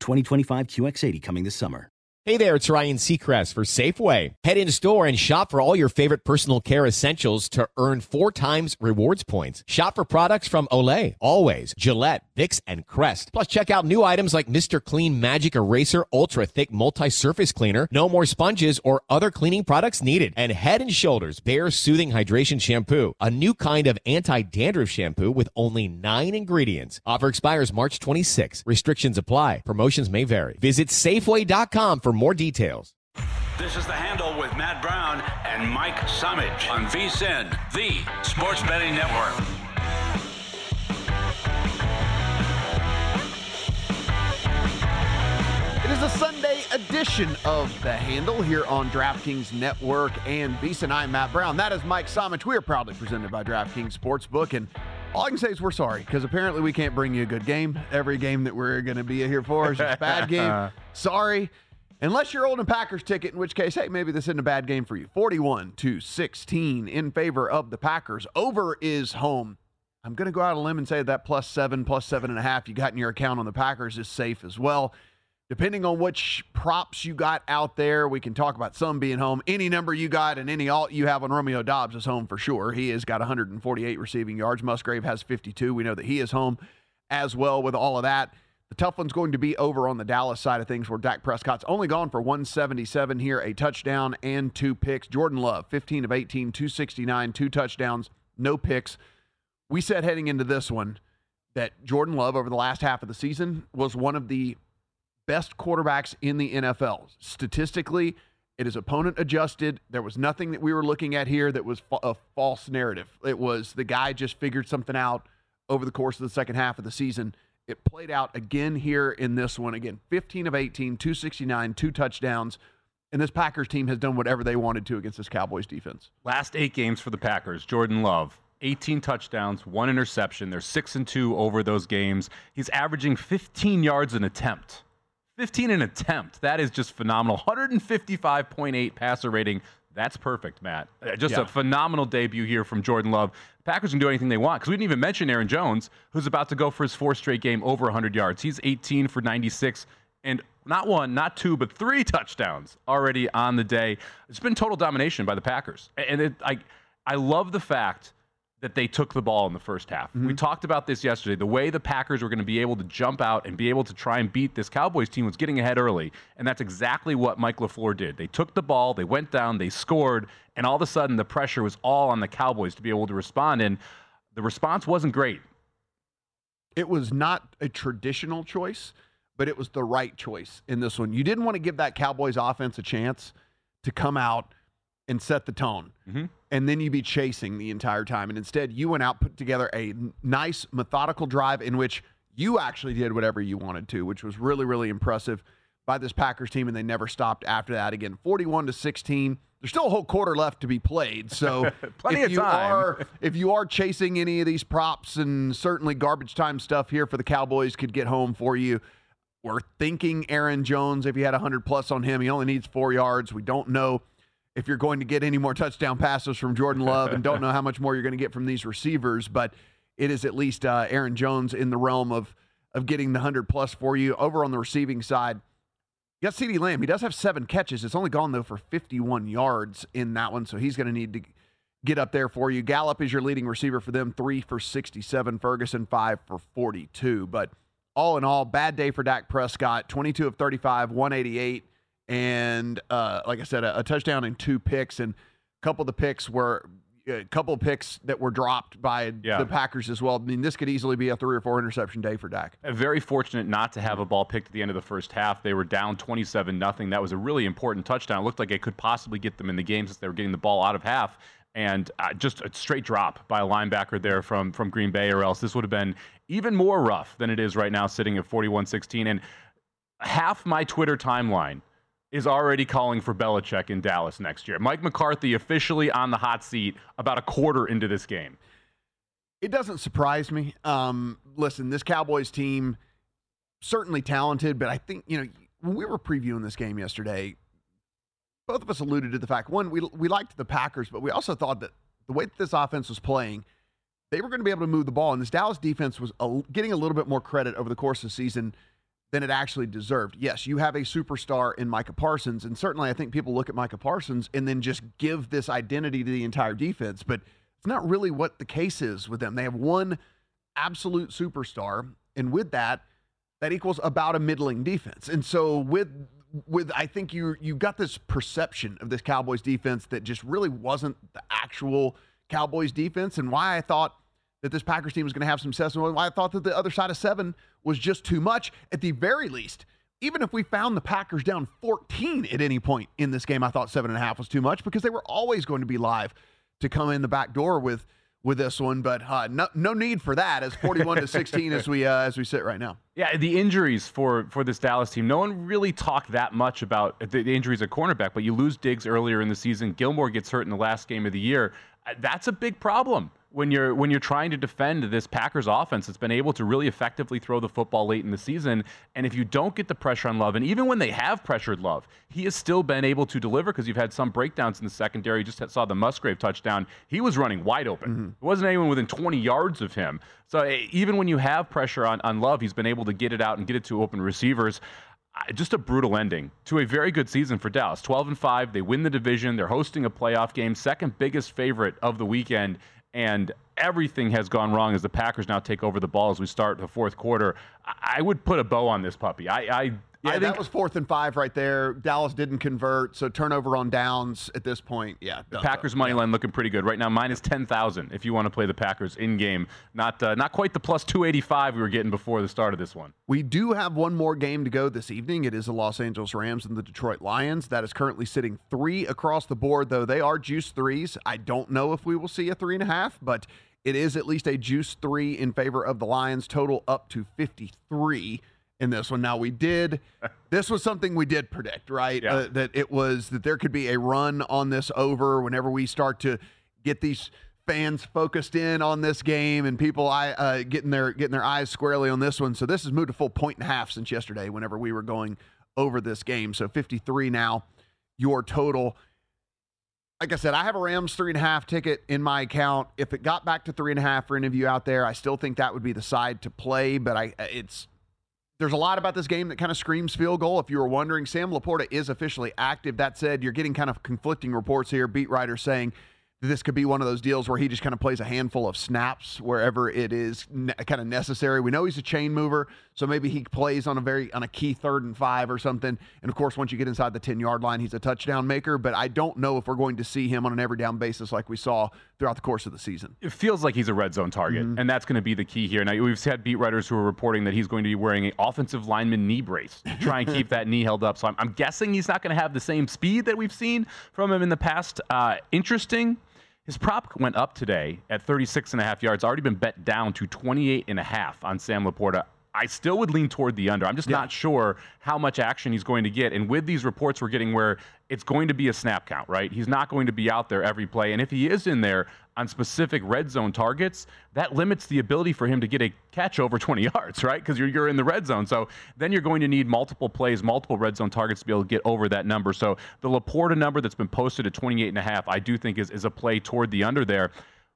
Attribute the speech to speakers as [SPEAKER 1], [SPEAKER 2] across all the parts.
[SPEAKER 1] 2025 QX80 coming this summer.
[SPEAKER 2] Hey there, it's Ryan Seacrest for Safeway. Head in store and shop for all your favorite personal care essentials to earn four times rewards points. Shop for products from Olay, Always, Gillette, Vicks, and Crest. Plus, check out new items like Mr. Clean Magic Eraser Ultra Thick Multi-Surface Cleaner. No more sponges or other cleaning products needed. And Head and Shoulders Bare Soothing Hydration Shampoo, a new kind of anti-dandruff shampoo with only nine ingredients. Offer expires March 26. Restrictions apply. Promotions may vary. Visit Safeway.com for more details.
[SPEAKER 3] This is the handle with Matt Brown and Mike Somich on VSIN, the Sports Betting Network.
[SPEAKER 4] Edition of The Handle here on DraftKings Network and VSIN. I'm Matt Brown. That is Mike Somich. We are proudly presented by DraftKings Sportsbook. And all I can say is we're sorry because apparently we can't bring you a good game. Every game that we're going to be here for is just a bad game. Sorry. Unless you're holding Packers ticket, in which case, hey, maybe this isn't a bad game for you. 41 to 16 in favor of the Packers. Over is home. I'm going to go out on a limb and say that plus seven, plus seven and a half you got in your account on the Packers is safe as well. Depending on which props you got out there, we can talk about some being home. Any number you got and any alt you have on Romeo Doubs is home for sure. He has got 148 receiving yards. Musgrave has 52. We know that he is home as well with all of that. The tough one's going to be over on the Dallas side of things where Dak Prescott's only gone for 177 here, a touchdown and two picks. Jordan Love, 15 of 18, 269, two touchdowns, no picks. We said heading into this one that Jordan Love over the last half of the season was one of the best quarterbacks in the NFL. Statistically, it is opponent adjusted. There was nothing that we were looking at here that was a false narrative. It was the guy just figured something out over the course of the second half of the season. It played out again here in this one. Again, 15 of 18, 269, two touchdowns. And this Packers team has done whatever they wanted to against this Cowboys defense.
[SPEAKER 5] Last eight games for the Packers, Jordan Love, 18 touchdowns, one interception. They're six and two over those games. He's averaging 15 yards an attempt. 15 an attempt. That is just phenomenal. 155.8 passer rating. That's perfect, Matt. Uh, Just
[SPEAKER 4] Yeah.
[SPEAKER 5] a phenomenal debut here from Jordan Love. Packers can do anything they want because we didn't even mention Aaron Jones, who's about to go for his fourth straight game over 100 yards. He's 18 for 96 and not one, not two, but three touchdowns already on the day. It's been total domination by the Packers, and it, I, I love the fact that they took the ball in the first half. We mm-hmm. talked about this yesterday. The way the Packers were going to be able to jump out and be able to try and beat this Cowboys team was getting ahead early, and that's exactly what Mike LaFleur did. They took the ball, they went down, they scored, and all of a sudden the pressure was all on the Cowboys to be able to respond, and the response wasn't great.
[SPEAKER 4] It was not a traditional choice, but it was the right choice in this one. You didn't want to give that Cowboys offense a chance to come out and set the tone. Mm-hmm. And then you'd be chasing the entire time. And instead, you went out, put together a nice, methodical drive in which you actually did whatever you wanted to, which was really, really impressive by this Packers team. And they never stopped after that. Again, 41 to 16. There's still a whole quarter left to be played. So
[SPEAKER 5] Plenty
[SPEAKER 4] if
[SPEAKER 5] of
[SPEAKER 4] you
[SPEAKER 5] time.
[SPEAKER 4] are if you are chasing any of these props and certainly garbage time stuff here for the Cowboys could get home for you. We're thinking Aaron Jones, if you had 100 plus on him, he only needs four yards. We don't know if you're going to get any more touchdown passes from Jordan Love and don't know how much more you're going to get from these receivers, but it is at least uh, Aaron Jones in the realm of of getting the 100 plus for you. Over on the receiving side, you got CeeDee Lamb. He does have seven catches. It's only gone, though, for 51 yards in that one, so he's going to need to get up there for you. Gallup is your leading receiver for them, three for 67. Ferguson, five for 42. But all in all, bad day for Dak Prescott. 22 of 35, 188, and uh, like I said, a, a touchdown and two picks. And a couple of the picks were a couple of picks that were dropped by
[SPEAKER 5] Yeah.
[SPEAKER 4] the Packers as well. I mean, this could easily be a three or four interception day for Dak.
[SPEAKER 5] Uh, Very fortunate not to have a ball picked at the end of the first half. They were down 27 nothing. That was a really important touchdown. It looked like it could possibly get them in the game since they were getting the ball out of half. And uh, just a straight drop by a linebacker there from, from Green Bay, or else this would have been even more rough than it is right now, sitting at 41 16. And half my Twitter timeline is already calling for Belichick in Dallas next year. Mike McCarthy officially on the hot seat about a quarter into this game.
[SPEAKER 4] It doesn't surprise me. Um, listen, this Cowboys team certainly talented, but I think you know when we were previewing this game yesterday, both of us alluded to the fact one we we liked the Packers, but we also thought that the way that this offense was playing, they were going to be able to move the ball, and this Dallas defense was a, getting a little bit more credit over the course of the season than it actually deserved. Yes, you have a superstar in Micah Parsons, and certainly I think people look at Micah Parsons and then just give this identity to the entire defense, but it's not really what the case is with them. They have one absolute superstar, and with that, that equals about a middling defense. And so with with I think you you got this perception of this Cowboys defense that just really wasn't the actual Cowboys defense, and why I thought that this Packers team was going to have some success, and I thought that the other side of seven was just too much. At the very least, even if we found the Packers down 14 at any point in this game, I thought seven and a half was too much because they were always going to be live to come in the back door with with this one. But uh, no no need for that as 41 to 16 as we uh, as we sit right now.
[SPEAKER 5] Yeah, the injuries for for this Dallas team. No one really talked that much about the, the injuries at cornerback, but you lose Diggs earlier in the season. Gilmore gets hurt in the last game of the year. Uh, That's a big problem when you're when you're trying to defend this Packers offense that's been able to really effectively throw the football late in the season. And if you don't get the pressure on Love, and even when they have pressured Love, he has still been able to deliver because you've had some breakdowns in the secondary. You just saw the Musgrave touchdown. He was running wide open. Mm-hmm. There wasn't anyone within 20 yards of him. So even when you have pressure on, on Love, he's been able to get it out and get it to open receivers. Just a brutal ending to a very good season for Dallas. 12 and 5. They win the division. They're hosting a playoff game, second biggest favorite of the weekend. And everything has gone wrong as the Packers now take over the ball as we start the fourth quarter. I would put a bow on this puppy. I, I,
[SPEAKER 4] Yeah,
[SPEAKER 5] I think
[SPEAKER 4] that was fourth and five right there. Dallas didn't convert, so turnover on downs at this point. Yeah,
[SPEAKER 5] the Packers money line looking pretty good right now. Minus ten thousand if you want to play the Packers in game. Not uh, not quite the plus two eighty five we were getting before the start of this one.
[SPEAKER 4] We do have one more game to go this evening. It is the Los Angeles Rams and the Detroit Lions. That is currently sitting three across the board, though they are juice threes. I don't know if we will see a three and a half, but it is at least a juice three in favor of the Lions. Total up to 53 in this one. Now, we did, this was something we did predict, right?
[SPEAKER 5] Yeah.
[SPEAKER 4] Uh, that it was that there could be a run on this over whenever we start to get these fans focused in on this game and people I uh, getting their getting their eyes squarely on this one. So this has moved a full point and a half since yesterday. Whenever we were going over this game, so 53 now, your total. Like I said, I have a Rams three and a half ticket in my account. If it got back to three and a half for any of you out there, I still think that would be the side to play. But I, it's there's a lot about this game that kind of screams field goal. If you were wondering, Sam Laporta is officially active. That said, you're getting kind of conflicting reports here. Beat writers saying this could be one of those deals where he just kind of plays a handful of snaps wherever it is ne- kind of necessary. We know he's a chain mover, so maybe he plays on a very on a key third and five or something. And of course, once you get inside the 10 yard line, he's a touchdown maker. But I don't know if we're going to see him on an every down basis like we saw throughout the course of the season.
[SPEAKER 5] It feels like he's a red zone target,
[SPEAKER 4] Mm-hmm.
[SPEAKER 5] and that's going to be the key here. Now, we've had beat writers who are reporting that he's going to be wearing an offensive lineman knee brace to try and keep that knee held up. So I'm, I'm guessing he's not going to have the same speed that we've seen from him in the past. Uh, interesting. His prop went up today at 36 and a half yards. Already been bet down to 28 and a half on Sam Laporta. I still would lean toward the under. I'm just not sure how much action he's going to get. And with these reports we're getting where it's going to be a snap count, right? He's not going to be out there every play. And if he is in there on specific red zone targets, that limits the ability for him to get a catch over 20 yards, right? Because you're, you're in the red zone. So then you're going to need multiple plays, multiple red zone targets to be able to get over that number. So the Laporta number that's been posted at 28 and a half, I do think is, is a play toward the under there.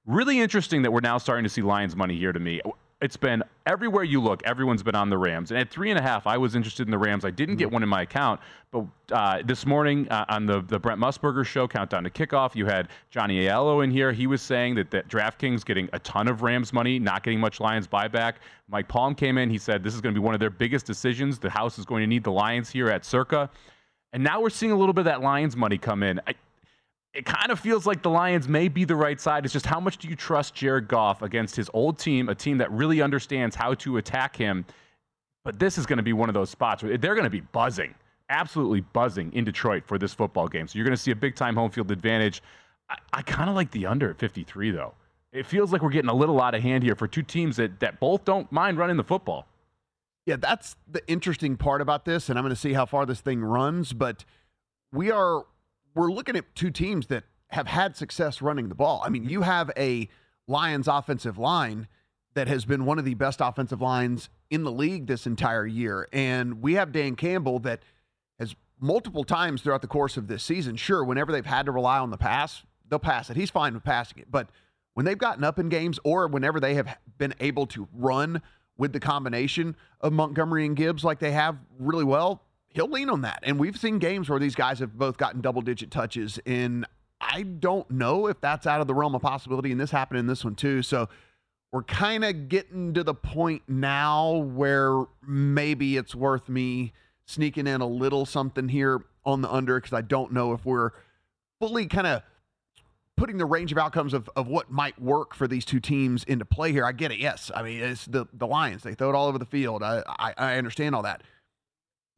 [SPEAKER 5] Really interesting that we're now starting to see Lions money here to me it's been everywhere you look, everyone's been on the Rams. And at three and a half, I was interested in the Rams. I didn't get mm-hmm. one in my account, but uh, this morning uh, on the, the Brent Musburger show, Countdown to Kickoff, you had Johnny Avello in here. He was saying that, that DraftKings getting a ton of Rams money, not getting much Lions buyback. Mike Palm came in. He said this is going to be one of their biggest decisions. The house is going to need the Lions here at Circa. And now we're seeing a little bit of that Lions money come in. I, it kind of feels like the Lions may be the right side. It's just how much do you trust Jared Goff against his old team, a team that really understands how to attack him? But this is going to be one of those spots where they're going to be buzzing, absolutely buzzing in Detroit for this football game. So you're going to see a big time home field advantage. I, I kind of like the under at 53, though. It feels like we're getting a little out of hand here for two teams that, that both don't mind running the football.
[SPEAKER 4] Yeah, that's the interesting part about this, and I'm going to see how far this thing runs. But we are we're looking at two teams that have had success running the ball. I mean, you have a Lions offensive line that has been one of the best offensive lines in the league this entire year. And we have Dan Campbell that has multiple times throughout the course of this season, sure, whenever they've had to rely on the pass, they'll pass it. He's fine with passing it. But when they've gotten up in games or whenever they have been able to run with the combination of Montgomery and Gibbs like they have really well, he'll lean on that. And we've seen games where these guys have both gotten double digit touches. And I don't know if that's out of the realm of possibility. And this happened in this one too. So we're kind of getting to the point now where maybe it's worth me sneaking in a little something here on the under because I don't know if we're fully kind of putting the range of outcomes of, of what might work for these two teams into play here. I get it. Yes. I mean, it's the, the Lions. They throw it all over the field. I, I, I understand all that.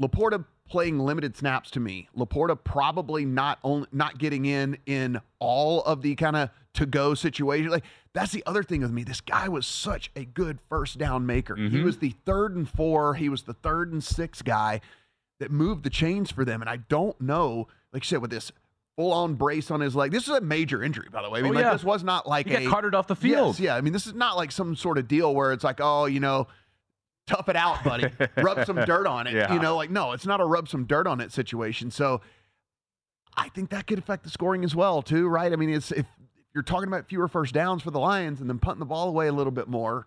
[SPEAKER 4] Laporta playing limited snaps to me. Laporta probably not only not getting in in all of the kind of to go situation. Like that's the other thing with me. This guy was such a good first down maker. Mm-hmm. He was the third and four. He was the third and six guy that moved the chains for them. And I don't know, like you said, with this full on brace on his leg. This is a major injury, by the way. I mean, oh, like this was not like
[SPEAKER 5] he
[SPEAKER 4] a,
[SPEAKER 5] got carted off the field.
[SPEAKER 4] Yes, yeah. I mean, this is not like some sort of deal where it's like, oh, you know tough it out, buddy. rub some dirt on it. Yeah. You know, like, no, it's not a rub some dirt on it situation. So I think that could affect the scoring as well, too, right? I mean, it's if you're talking about fewer first downs for the Lions and then punting the ball away a little bit more,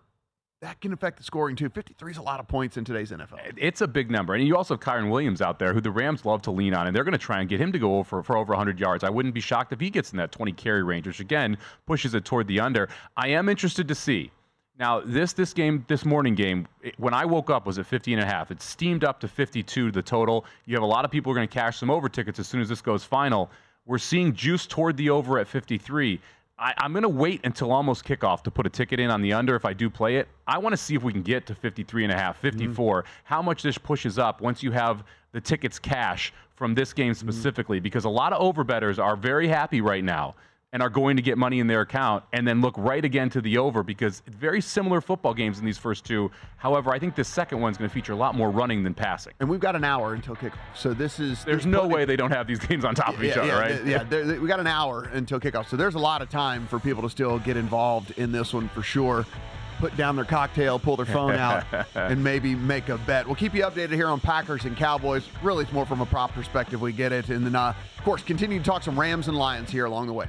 [SPEAKER 4] that can affect the scoring too. 53 is a lot of points in today's NFL.
[SPEAKER 5] It's a big number. And you also have Kyren Williams out there who the Rams love to lean on, and they're going to try and get him to go over for over 100 yards. I wouldn't be shocked if he gets in that 20 carry range, which again pushes it toward the under. I am interested to see now, this this game, this morning game, when I woke up was at 50 and a half. It steamed up to 52 the total. You have a lot of people who are going to cash some over tickets as soon as this goes final. We're seeing juice toward the over at 53. I, am going to wait until almost kickoff to put a ticket in on the under if I do play it. I want to see if we can get to 53 and a half, 54. Mm-hmm. How much this pushes up once you have the tickets cash from this game mm-hmm. specifically, mm-hmm. because a lot of overbetters are very happy right now and are going to get money in their account and then look right again to the over because very similar football games in these first two. However, I think this second one's going to feature a lot more running than passing.
[SPEAKER 4] And we've got an hour until kickoff. So this is
[SPEAKER 5] There's no way they don't have these games on top of
[SPEAKER 4] yeah,
[SPEAKER 5] each other,
[SPEAKER 4] yeah,
[SPEAKER 5] right?
[SPEAKER 4] Yeah, they, we got an hour until kickoff. So there's a lot of time for people to still get involved in this one for sure. Put down their cocktail, pull their phone out, and maybe make a bet. We'll keep you updated here on Packers and Cowboys. Really, it's more from a prop perspective. We get it. And then, uh, of course, continue to talk some Rams and Lions here along the way.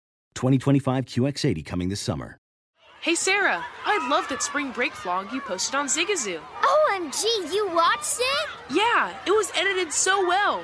[SPEAKER 1] 2025 QX80 coming this summer.
[SPEAKER 6] Hey Sarah, I love that spring break vlog you posted on Zigazoo.
[SPEAKER 7] OMG, you watched it?
[SPEAKER 6] Yeah, it was edited so well.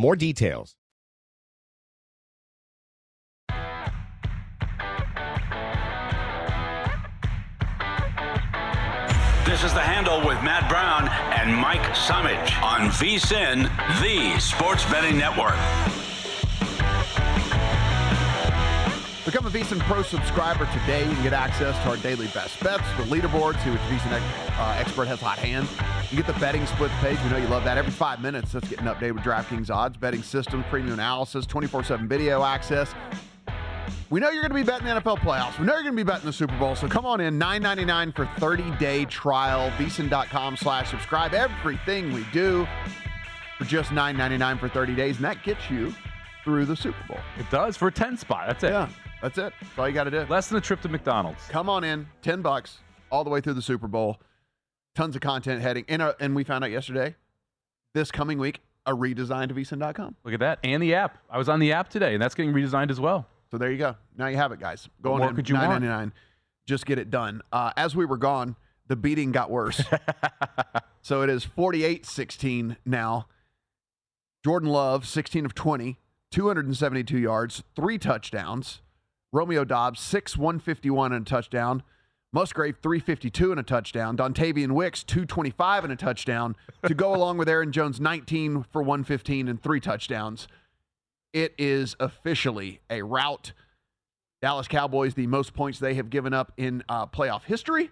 [SPEAKER 2] more details.
[SPEAKER 3] This is The Handle with Matt Brown and Mike Somich on VSIN, the Sports Betting Network.
[SPEAKER 4] Become a VSiN Pro subscriber today. You can get access to our daily best bets, the leaderboard, see which VSiN uh, expert has hot hand. You get the betting splits page. We know you love that. Every five minutes, let's get an update with DraftKings odds, betting systems, premium analysis, 24-7 video access. We know you're going to be betting the NFL playoffs. We know you're going to be betting the Super Bowl. So come on in, $9.99 for 30-day trial. VSiN.com slash subscribe. Everything we do for just $9.99 for 30 days. And that gets you through the Super Bowl.
[SPEAKER 5] It does for a 10 spot. That's it.
[SPEAKER 4] Yeah, that's it. That's all you got to do.
[SPEAKER 5] Less than a trip to McDonald's.
[SPEAKER 4] Come on in, 10 bucks all the way through the Super Bowl. Tons of content heading. And, uh, and we found out yesterday, this coming week, a redesign to VSiN.com.
[SPEAKER 5] Look at that. And the app. I was on the app today, and that's getting redesigned as well.
[SPEAKER 4] So there you go. Now you have it, guys. Go
[SPEAKER 5] What
[SPEAKER 4] on
[SPEAKER 5] more
[SPEAKER 4] in,
[SPEAKER 5] could you want?
[SPEAKER 4] $9.99. Just get it done. Uh, as we were gone, the beating got worse. so it is 48 16 now. Jordan Love, 16 of 20, 272 yards, three touchdowns. Romeo Doubs, 6 151 and a touchdown. Musgrave, 352 and a touchdown. Dontayvion Wicks, 225 and a touchdown. to go along with Aaron Jones, 19 for 115 and three touchdowns. It is officially a rout. Dallas Cowboys, the most points they have given up in uh, playoff history.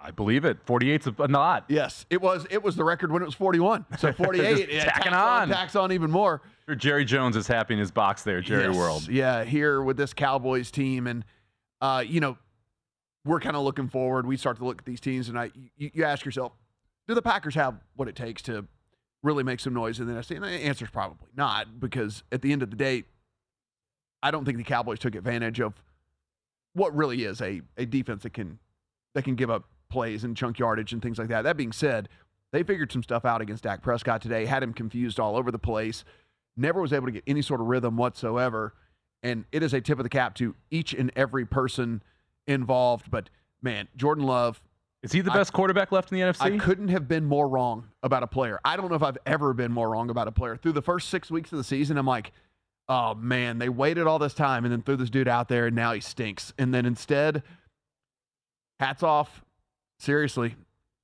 [SPEAKER 5] I believe it. 48's a lot.
[SPEAKER 4] Yes, it was. It was the record when it was 41. So 48,
[SPEAKER 5] Just
[SPEAKER 4] it
[SPEAKER 5] tacking on.
[SPEAKER 4] tacks on even more.
[SPEAKER 5] Sure, Jerry Jones is happy in his box there, Jerry
[SPEAKER 4] Yes,
[SPEAKER 5] World.
[SPEAKER 4] Yeah, here with this Cowboys team, and uh, you know, we're kind of looking forward. We start to look at these teams, and I, you, you ask yourself, do the Packers have what it takes to really make some noise in the NFC? And the answer is probably not, because at the end of the day, I don't think the Cowboys took advantage of what really is a, a defense that can that can give up plays and chunk yardage and things like that. That being said, they figured some stuff out against Dak Prescott today, had him confused all over the place, never was able to get any sort of rhythm whatsoever. And it is a tip of the cap to each and every person involved. But man, Jordan Love,
[SPEAKER 5] Is he the
[SPEAKER 4] I-
[SPEAKER 5] best quarterback left in the NFC?
[SPEAKER 4] I couldn't have been more wrong about a player. I don't know if I've ever been more wrong about a player. Through the first six weeks of the season, I'm like, oh man, they waited all this time and then threw this dude out there and now he stinks. And then instead, hats off. Seriously,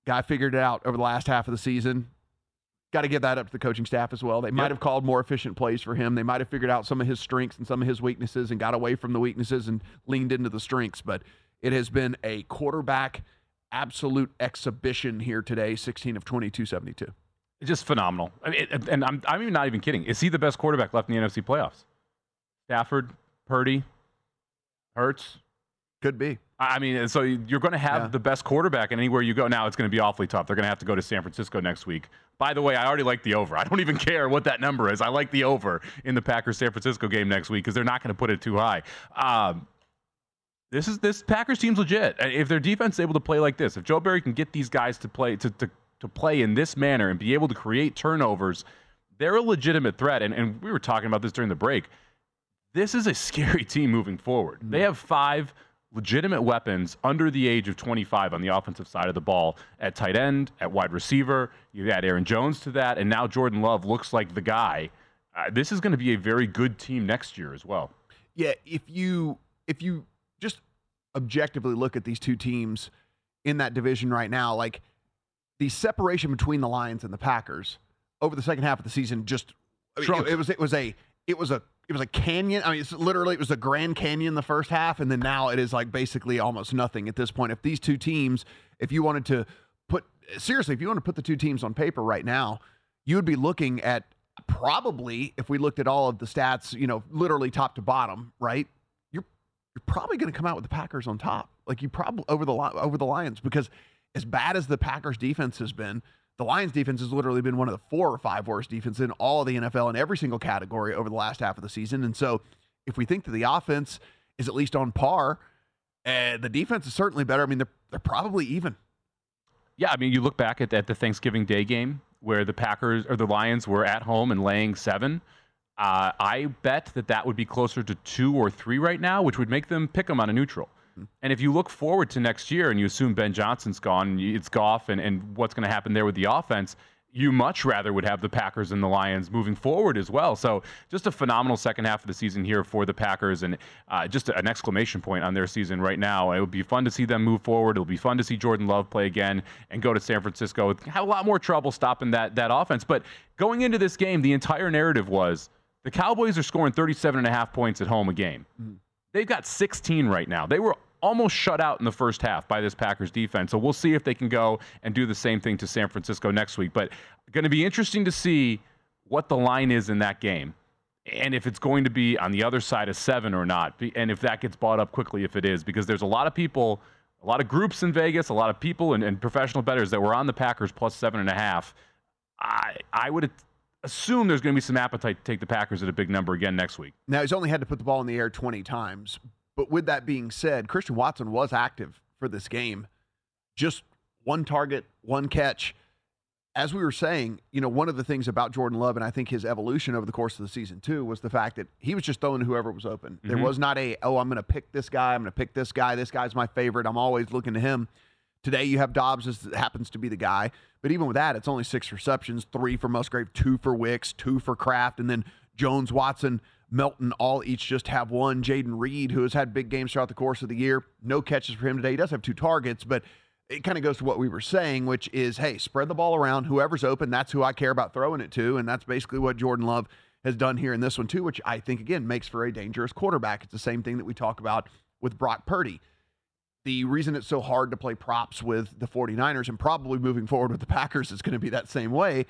[SPEAKER 4] guy figured it out over the last half of the season. Got to give that up to the coaching staff as well. They might
[SPEAKER 5] Yep.
[SPEAKER 4] have called more efficient plays for him. They might have figured out some of his strengths and some of his weaknesses and got away from the weaknesses and leaned into the strengths. But it has been a quarterback absolute exhibition here today 16 of 22, 72.
[SPEAKER 5] Just phenomenal. I mean, it- and I'm, I'm not even kidding. Is he the best quarterback left in the NFC playoffs? Stafford, Purdy, Hurts.
[SPEAKER 4] Could be.
[SPEAKER 5] I I mean, so you're going to have
[SPEAKER 4] Yeah.
[SPEAKER 5] the best quarterback, and anywhere you go now, it's going to be awfully tough. They're going to have to go to San Francisco next week. By the way, I already like the over. I don't even care what that number is. I like the over in the Packers San Francisco game next week because they're not going to put it too high. Um, this is this Packers team's legit. If their defense is able to play like this, if Joe Barry can get these guys to play to, to, to play in this manner and be able to create turnovers, they're a legitimate threat. And, and we were talking about this during the break. This is a scary team moving forward. They have five legitimate weapons under the age of 25 on the offensive side of the ball at tight end, at wide receiver. You add Aaron Jones to that, and now Jordan Love looks like the guy. Uh, this is going to be a very good team next year as well.
[SPEAKER 4] Yeah, if you if you just objectively look at these two teams in that division right now, like the separation between the Lions and the Packers over the second half of the season just I mean, it, it was it was a it was a it was a canyon. I mean, it's literally it was a Grand Canyon the first half, and then now it is like basically almost nothing at this point. If these two teams, if you wanted to put seriously, if you want to put the two teams on paper right now, you would be looking at probably if we looked at all of the stats, you know, literally top to bottom, right? You're you're probably going to come out with the Packers on top, like you probably over the over the Lions because as bad as the Packers defense has been the Lions defense has literally been one of the four or five worst defenses in all of the NFL in every single category over the last half of the season. And so if we think that the offense is at least on par, uh, the defense is certainly better. I mean, they're, they're probably even.
[SPEAKER 5] Yeah, I mean, you look back at, at the Thanksgiving Day game where the Packers or the Lions were at home and laying seven. Uh, I bet that that would be closer to two or three right now, which would make them pick them on a neutral. And if you look forward to next year and you assume Ben Johnson's gone, it's Goff and, and what's going to happen there with the offense, you much rather would have the Packers and the Lions moving forward as well. So just a phenomenal second half of the season here for the Packers and uh, just an exclamation point on their season right now. It would be fun to see them move forward. It'll be fun to see Jordan Love play again and go to San Francisco. Have a lot more trouble stopping that, that offense. But going into this game, the entire narrative was the Cowboys are scoring 37 and a half points at home a game. Mm-hmm. They've got 16 right now. They were almost shut out in the first half by this Packers defense. So we'll see if they can go and do the same thing to San Francisco next week. But going to be interesting to see what the line is in that game. And if it's going to be on the other side of seven or not, and if that gets bought up quickly, if it is, because there's a lot of people, a lot of groups in Vegas, a lot of people and, and professional bettors that were on the Packers plus seven and a half. I I would assume there's going to be some appetite to take the Packers at a big number again next week.
[SPEAKER 4] Now he's only had to put the ball in the air 20 times, but with that being said, Christian Watson was active for this game. Just one target, one catch. As we were saying, you know, one of the things about Jordan Love and I think his evolution over the course of the season too was the fact that he was just throwing whoever was open. Mm-hmm. There was not a, oh, I'm going to pick this guy. I'm going to pick this guy. This guy's my favorite. I'm always looking to him. Today you have Doubs as happens to be the guy, but even with that, it's only six receptions, three for Musgrave, two for Wicks, two for Kraft, and then Jones, Watson, Melton all each just have one. Jayden Reed, who has had big games throughout the course of the year, no catches for him today. He does have two targets, but it kind of goes to what we were saying, which is, hey, spread the ball around. Whoever's open, that's who I care about throwing it to, and that's basically what Jordan Love has done here in this one too, which I think again makes for a dangerous quarterback. It's the same thing that we talk about with Brock Purdy. The reason it's so hard to play props with the 49ers and probably moving forward with the Packers is going to be that same way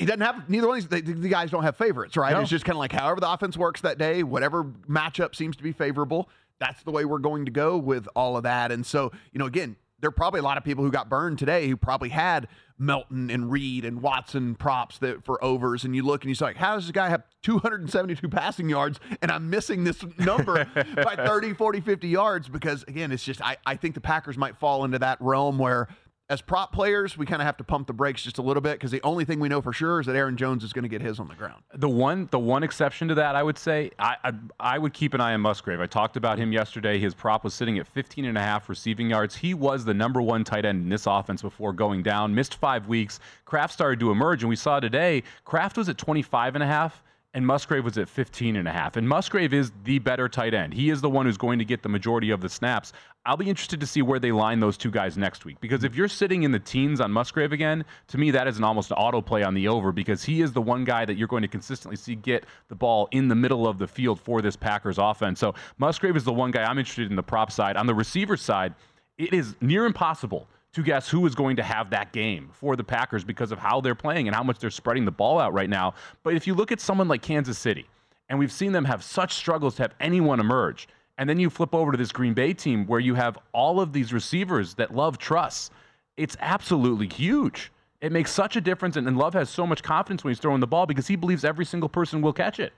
[SPEAKER 4] he doesn't have neither one of these the, the guys don't have favorites right no. it's just kind of like however the offense works that day whatever matchup seems to be favorable that's the way we're going to go with all of that and so you know again there are probably a lot of people who got burned today who probably had Melton and Reed and Watson props that for overs, and you look and you say, like, how does this guy have 272 passing yards and I'm missing this number by 30, 40, 50 yards? Because again, it's just I, I think the Packers might fall into that realm where as prop players, we kind of have to pump the brakes just a little bit because the only thing we know for sure is that Aaron Jones is going to get his on the ground.
[SPEAKER 5] The one, the one exception to that, I would say, I, I, I, would keep an eye on Musgrave. I talked about him yesterday. His prop was sitting at 15 and a half receiving yards. He was the number one tight end in this offense before going down. Missed five weeks. Kraft started to emerge, and we saw today Kraft was at 25 and a half and Musgrave was at 15 and a half. And Musgrave is the better tight end. He is the one who's going to get the majority of the snaps. I'll be interested to see where they line those two guys next week because if you're sitting in the teens on Musgrave again, to me that is an almost auto play on the over because he is the one guy that you're going to consistently see get the ball in the middle of the field for this Packers offense. So Musgrave is the one guy I'm interested in the prop side. On the receiver side, it is near impossible to guess who is going to have that game for the Packers because of how they're playing and how much they're spreading the ball out right now. But if you look at someone like Kansas City, and we've seen them have such struggles to have anyone emerge, and then you flip over to this Green Bay team where you have all of these receivers that Love trusts, it's absolutely huge. It makes such a difference, and, and Love has so much confidence when he's throwing the ball because he believes every single person will catch it.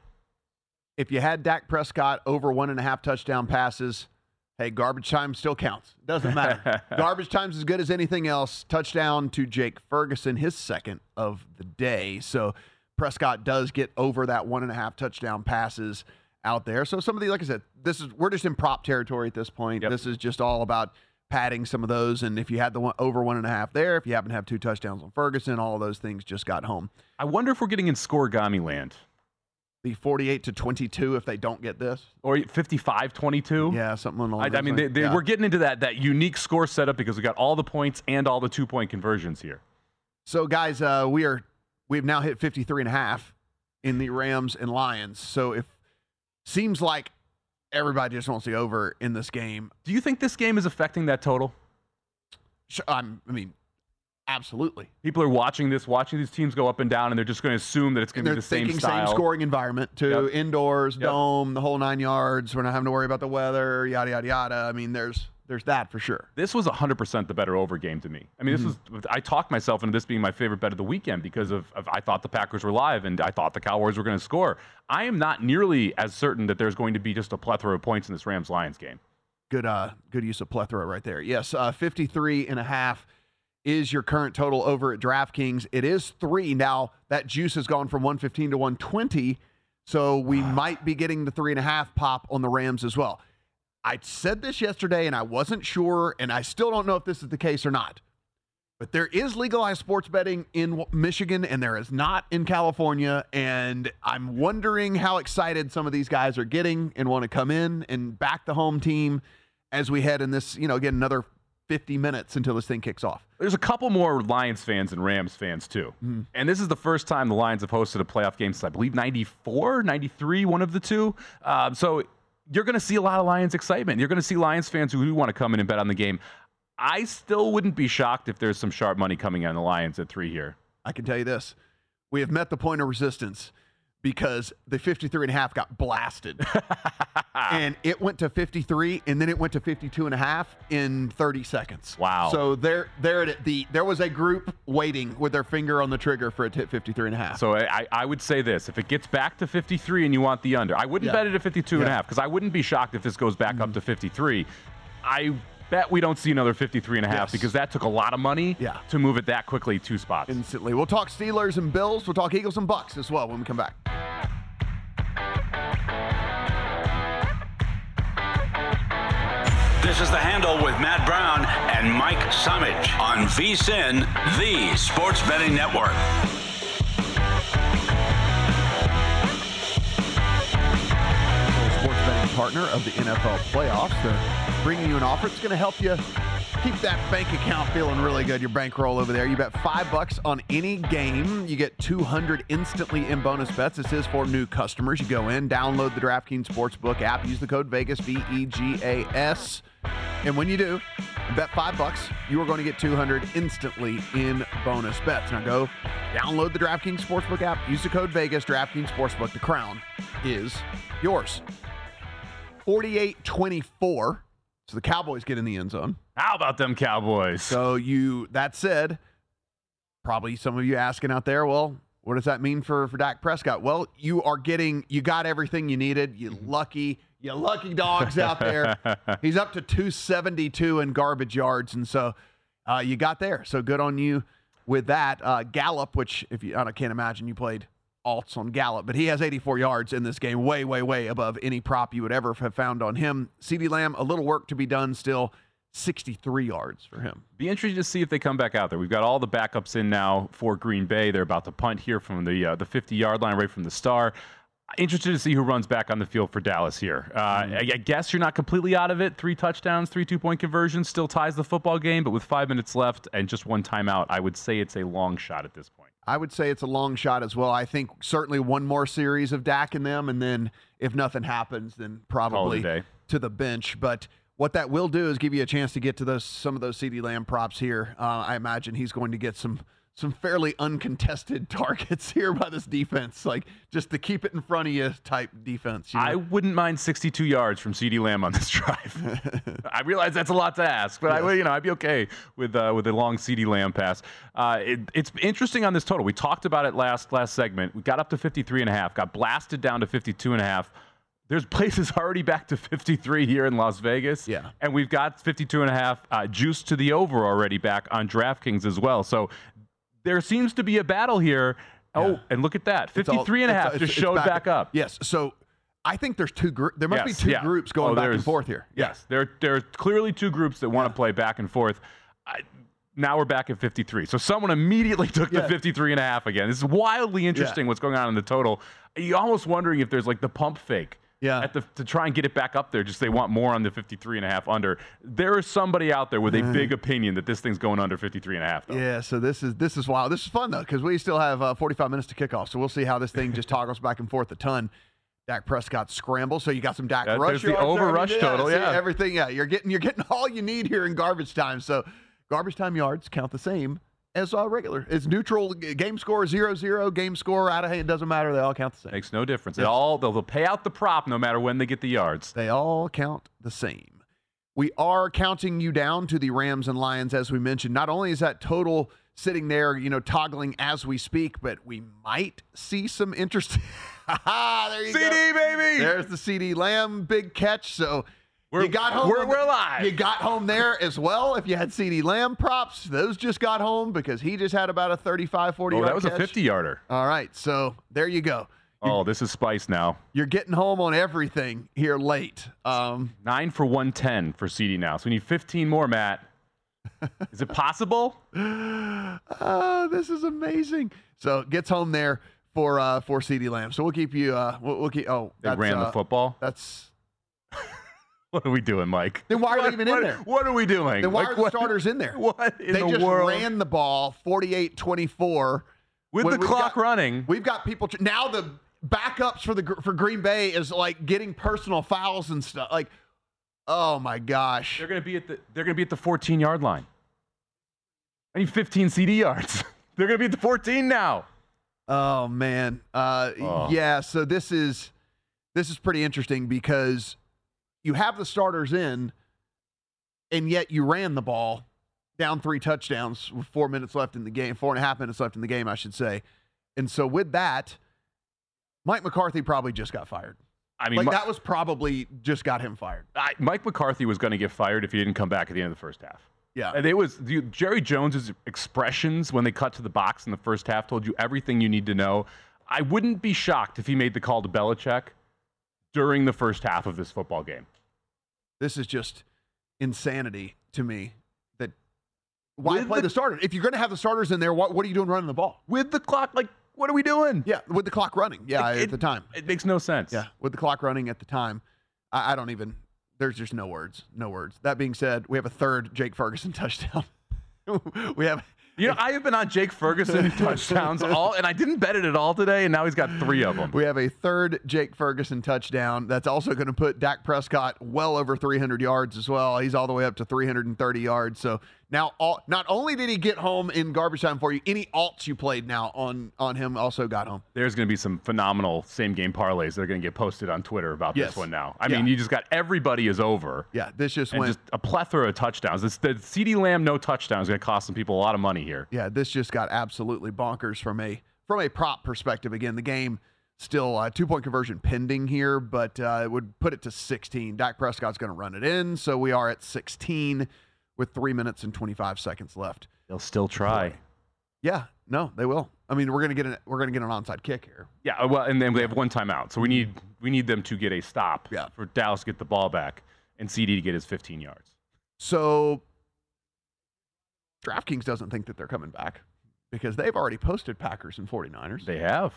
[SPEAKER 4] If you had Dak Prescott over one and a half touchdown passes, Hey, garbage time still counts. Doesn't matter. garbage time's as good as anything else. Touchdown to Jake Ferguson, his second of the day. So Prescott does get over that one and a half touchdown passes out there. So some of the, like I said, this is we're just in prop territory at this point.
[SPEAKER 5] Yep.
[SPEAKER 4] This is just all about padding some of those. And if you had the one over one and a half there, if you happen to have two touchdowns on Ferguson, all of those things just got home.
[SPEAKER 5] I wonder if we're getting in scorigami land.
[SPEAKER 4] The 48 to 22 if they don't get this.
[SPEAKER 5] Or 55-22.
[SPEAKER 4] Yeah, something along
[SPEAKER 5] I, I mean, they, they,
[SPEAKER 4] Yeah.
[SPEAKER 5] we're getting into that that unique score setup because we got all the points and all the two point conversions here.
[SPEAKER 4] So, guys, uh, we are we've now hit 53 and a half in the Rams and Lions. So, if seems like everybody just wants the over in this game,
[SPEAKER 5] Do you think this game is affecting that total?
[SPEAKER 4] I'm, I mean, absolutely.
[SPEAKER 5] People are watching this, watching these teams go up and down, and they're just going to assume that it's going to be the same style.
[SPEAKER 4] same scoring environment to
[SPEAKER 5] Yep.
[SPEAKER 4] indoors,
[SPEAKER 5] Yep.
[SPEAKER 4] dome, the whole nine yards. We're not having to worry about the weather, yada yada yada. I mean, there's there's that for sure.
[SPEAKER 5] This was 100% the better over game to me. I mean, this
[SPEAKER 4] Mm-hmm.
[SPEAKER 5] was I talked myself into this being my favorite bet of the weekend because of, of I thought the Packers were live and I thought the Cowboys were going to score. I am not nearly as certain that there's going to be just a plethora of points in this Rams Lions game.
[SPEAKER 4] Good uh good use of plethora right there. Yes, uh 53 and a half is your current total over at DraftKings. It is 3 now. That juice has gone from 115 to 120, so we ah. might be getting the three and a half pop on the Rams as well. I said this yesterday and I wasn't sure and I still don't know if this is the case or not. But there is legalized sports betting in Michigan and there is not in California. And I'm wondering how excited some of these guys are getting and want to come in and back the home team as we head in this, you know, again, another 50 minutes until this thing kicks off.
[SPEAKER 5] There's a couple more Lions fans and Rams fans too.
[SPEAKER 4] Mm-hmm.
[SPEAKER 5] And this is the first time the Lions have hosted a playoff game since I believe 94, 93, one of the two. Um, so you're going to see a lot of Lions excitement. You're going to see Lions fans who do want to come in and bet on the game. I still wouldn't be shocked if there's some sharp money coming on the Lions at three here.
[SPEAKER 4] I can tell you this we have met the point of resistance because the 53 and a half got blasted. and it went to 53 and then it went to 52 and a half in 30 seconds.
[SPEAKER 5] Wow.
[SPEAKER 4] So there there it the there was a group waiting with their finger on the trigger for it to hit 53 and a half.
[SPEAKER 5] So I, I would say this: if it gets back to 53 and you want the under, I wouldn't
[SPEAKER 4] Yeah.
[SPEAKER 5] bet it at 52 and a
[SPEAKER 4] Mm-hmm.
[SPEAKER 5] half because I wouldn't be shocked if this goes back up to 53. I bet we don't see another 53 and a half
[SPEAKER 4] Yes.
[SPEAKER 5] because that took a lot of money
[SPEAKER 4] Yeah.
[SPEAKER 5] to move it that quickly two spots.
[SPEAKER 4] Instantly. We'll talk Steelers and Bills. We'll talk Eagles and Bucks as well when we come back.
[SPEAKER 3] This is the handle with Matt Brown and Mike Somich on VSIN, the Sports Betting Network.
[SPEAKER 4] sports betting partner of the NFL playoffs. They're bringing you an offer. It's going to help you keep that bank account feeling really good. Your bankroll over there. You bet five bucks on any game. You get 200 instantly in bonus bets. This is for new customers. You go in, download the DraftKings Sportsbook app, use the code Vegas, V E G A S. And when you do, bet five bucks, you are going to get 200 instantly in bonus bets. Now go download the DraftKings Sportsbook app, use the code Vegas, DraftKings Sportsbook. The crown is yours. 48 24. So the Cowboys get in the end zone.
[SPEAKER 5] How about them Cowboys?
[SPEAKER 4] So you that said, probably some of you asking out there, well, what does that mean for for Dak Prescott? Well, you are getting you got everything you needed. You lucky, you lucky dogs out there. He's up to 272 in garbage yards, and so uh, you got there. So good on you with that. Uh, Gallup, which if you I can't imagine you played alts on Gallup, but he has 84 yards in this game, way, way, way above any prop you would ever have found on him. CeeDee Lamb, a little work to be done still. 63 yards for him.
[SPEAKER 5] Be interested to see if they come back out there. We've got all the backups in now for Green Bay. They're about to punt here from the uh, the 50 yard line, right from the star. Interested to see who runs back on the field for Dallas here. Uh, I, I guess you're not completely out of it. Three touchdowns, three two point conversions, still ties the football game. But with five minutes left and just one timeout, I would say it's a long shot at this point.
[SPEAKER 4] I would say it's a long shot as well. I think certainly one more series of Dak in them, and then if nothing happens, then probably
[SPEAKER 5] day.
[SPEAKER 4] to the bench. But what that will do is give you a chance to get to those some of those CeeDee Lamb props here. Uh, I imagine he's going to get some some fairly uncontested targets here by this defense, like just to keep it in front of you type defense. You know?
[SPEAKER 5] I wouldn't mind 62 yards from CeeDee Lamb on this drive. I realize that's a lot to ask, but I you know, I'd be okay with uh, with a long CeeDee Lamb pass. Uh, it, it's interesting on this total. We talked about it last last segment. We got up to 53 and a half, got blasted down to 52 and a half. There's places already back to 53 here in Las Vegas.
[SPEAKER 4] Yeah.
[SPEAKER 5] And we've got 52 and a half uh, juice to the over already back on DraftKings as well. So there seems to be a battle here. Oh,
[SPEAKER 4] Yeah.
[SPEAKER 5] and look at that.
[SPEAKER 4] It's all-
[SPEAKER 5] 53 and a half
[SPEAKER 4] it's-
[SPEAKER 5] just
[SPEAKER 4] it's
[SPEAKER 5] showed back, up.
[SPEAKER 4] Yes. So I think there's two groups. There must
[SPEAKER 5] Yes,
[SPEAKER 4] be two
[SPEAKER 5] yeah.
[SPEAKER 4] groups going
[SPEAKER 5] Oh,
[SPEAKER 4] back and forth here.
[SPEAKER 5] Yes, there there are clearly two groups that want to play back and forth. I, now we're back at 53. So someone immediately took
[SPEAKER 4] Yeah.
[SPEAKER 5] the 53 and a half again. This is wildly interesting what's going on in the total. You're almost wondering if there's like the pump fake.
[SPEAKER 4] Yeah.
[SPEAKER 5] At the, to try and get it back up there, just they want more on the 53 and a half under. There is somebody out there with a big opinion that this thing's going under 53 and a half. Though.
[SPEAKER 4] Yeah, so this is this is wild. This is fun though because we still have uh, 45 minutes to kick off. So we'll see how this thing just toggles back and forth a ton. Dak Prescott scramble. So you got some Dak
[SPEAKER 5] That-
[SPEAKER 4] rush.
[SPEAKER 5] there's the over rush total,
[SPEAKER 4] see,
[SPEAKER 5] yeah.
[SPEAKER 4] everything. Yeah, you're getting you're getting all you need here in garbage time. So garbage time yards count the same as uh, regular. It's neutral. Game score zero zero. Game score out of hand. It doesn't matter. They all count the same.
[SPEAKER 5] Makes no difference. They all they'll, they'll pay out the prop no matter when they get the yards.
[SPEAKER 4] They all count the same. We are counting you down to the Rams and Lions, as we mentioned. Not only is that total sitting there, you know, toggling as we speak, but we might see some interest. there you
[SPEAKER 5] CeeDee
[SPEAKER 4] go.
[SPEAKER 5] baby.
[SPEAKER 4] There's the CeeDee Lamb big catch. So
[SPEAKER 5] We're-
[SPEAKER 4] you got home.
[SPEAKER 5] we're- we're alive.
[SPEAKER 4] You got home there as well. If you had CeeDee Lamb props, those just got home because he just had about a 35, 40
[SPEAKER 5] Oh, that was a 50 yarder.
[SPEAKER 4] All right. So there you go.
[SPEAKER 5] Oh, this is spice now.
[SPEAKER 4] You're getting home on everything here late. Um,
[SPEAKER 5] Nine for 110 for CeeDee now. So we need 15 more, Matt. Is it possible?
[SPEAKER 4] Oh, this is amazing. So gets home there for uh for CeeDee Lamb. So we'll keep you uh we'll, we'll keep oh
[SPEAKER 5] They ran
[SPEAKER 4] uh,
[SPEAKER 5] the football.
[SPEAKER 4] That's
[SPEAKER 5] What are we doing, Mike?
[SPEAKER 4] Then why are they
[SPEAKER 5] What-
[SPEAKER 4] even in
[SPEAKER 5] what-
[SPEAKER 4] there?
[SPEAKER 5] What are we doing?
[SPEAKER 4] then why
[SPEAKER 5] Like,
[SPEAKER 4] are the
[SPEAKER 5] what-
[SPEAKER 4] starters in there?
[SPEAKER 5] What in
[SPEAKER 4] they
[SPEAKER 5] the
[SPEAKER 4] just
[SPEAKER 5] world?
[SPEAKER 4] ran the ball 48-24
[SPEAKER 5] With
[SPEAKER 4] when
[SPEAKER 5] the clock
[SPEAKER 4] got-
[SPEAKER 5] running.
[SPEAKER 4] We've got people tr- now the backups for the for Green Bay is like getting personal fouls and stuff. Like oh my gosh.
[SPEAKER 5] They're gonna be at the they're gonna be at the 14 yard line. I need 15 CeeDee yards. they're gonna be at the 14 now.
[SPEAKER 4] Oh man. Uh
[SPEAKER 5] Oh.
[SPEAKER 4] yeah, so this is this is pretty interesting because you have the starters in and yet you ran the ball down three touchdowns with four minutes left in the game, four and a half minutes left in the game, I should say. And so with that, Mike McCarthy probably just got fired.
[SPEAKER 5] I mean,
[SPEAKER 4] like
[SPEAKER 5] Mi-
[SPEAKER 4] that was probably just got him fired.
[SPEAKER 5] I, Mike McCarthy was going to get fired if he didn't come back at the end of the first half.
[SPEAKER 4] Yeah.
[SPEAKER 5] And it was the, Jerry Jones's expressions when they cut to the box in the first half told you everything you need to know. I wouldn't be shocked if he made the call to Belichick during the first half of this football game.
[SPEAKER 4] This is just insanity to me that why
[SPEAKER 5] With
[SPEAKER 4] play
[SPEAKER 5] the-
[SPEAKER 4] the starters? If you're going to have the starters in there, what, what are you doing running the ball?
[SPEAKER 5] With the clock, like, what are we doing?
[SPEAKER 4] Yeah, with the clock running. Yeah,
[SPEAKER 5] It-
[SPEAKER 4] at the time.
[SPEAKER 5] It makes no sense.
[SPEAKER 4] Yeah, with the clock running at the time. I, I don't even. There's just no words. No words. That being said, we have a third Jake Ferguson touchdown. we have.
[SPEAKER 5] You know, I have been on Jake Ferguson touchdowns all, and I didn't bet it at all today, and now he's got three of them.
[SPEAKER 4] We have a third Jake Ferguson touchdown. That's also going to put Dak Prescott well over 300 yards as well. He's all the way up to 330 yards. So now, all, not only did he get home in garbage time for you, any alts you played now on on him also got home.
[SPEAKER 5] There's going to be some phenomenal same game parlays that are going to get posted on Twitter about
[SPEAKER 4] Yes.
[SPEAKER 5] this one now. I
[SPEAKER 4] Yeah.
[SPEAKER 5] mean, you just got everybody is over.
[SPEAKER 4] Yeah, this just went.
[SPEAKER 5] just a plethora of touchdowns. It's the CeeDee Lamb no touchdown is going to cost some people a lot of money here.
[SPEAKER 4] yeah, this just got absolutely bonkers from a from a prop perspective. Again, the game still uh, two point conversion pending here, but uh, it would put it to 16. Dak Prescott's going to run it in, so we are at 16 with three minutes and 25 seconds left.
[SPEAKER 5] They'll still try.
[SPEAKER 4] Yeah, no, they will. I mean, we're gonna get an we're gonna get an onside kick here.
[SPEAKER 5] Yeah, uh, well, and then they have one timeout, so we need we need them to get a stop
[SPEAKER 4] Yeah.
[SPEAKER 5] for Dallas to get the ball back and CeeDee to get his 15 yards.
[SPEAKER 4] So DraftKings doesn't think that they're coming back because they've already posted Packers and 49ers.
[SPEAKER 5] They have.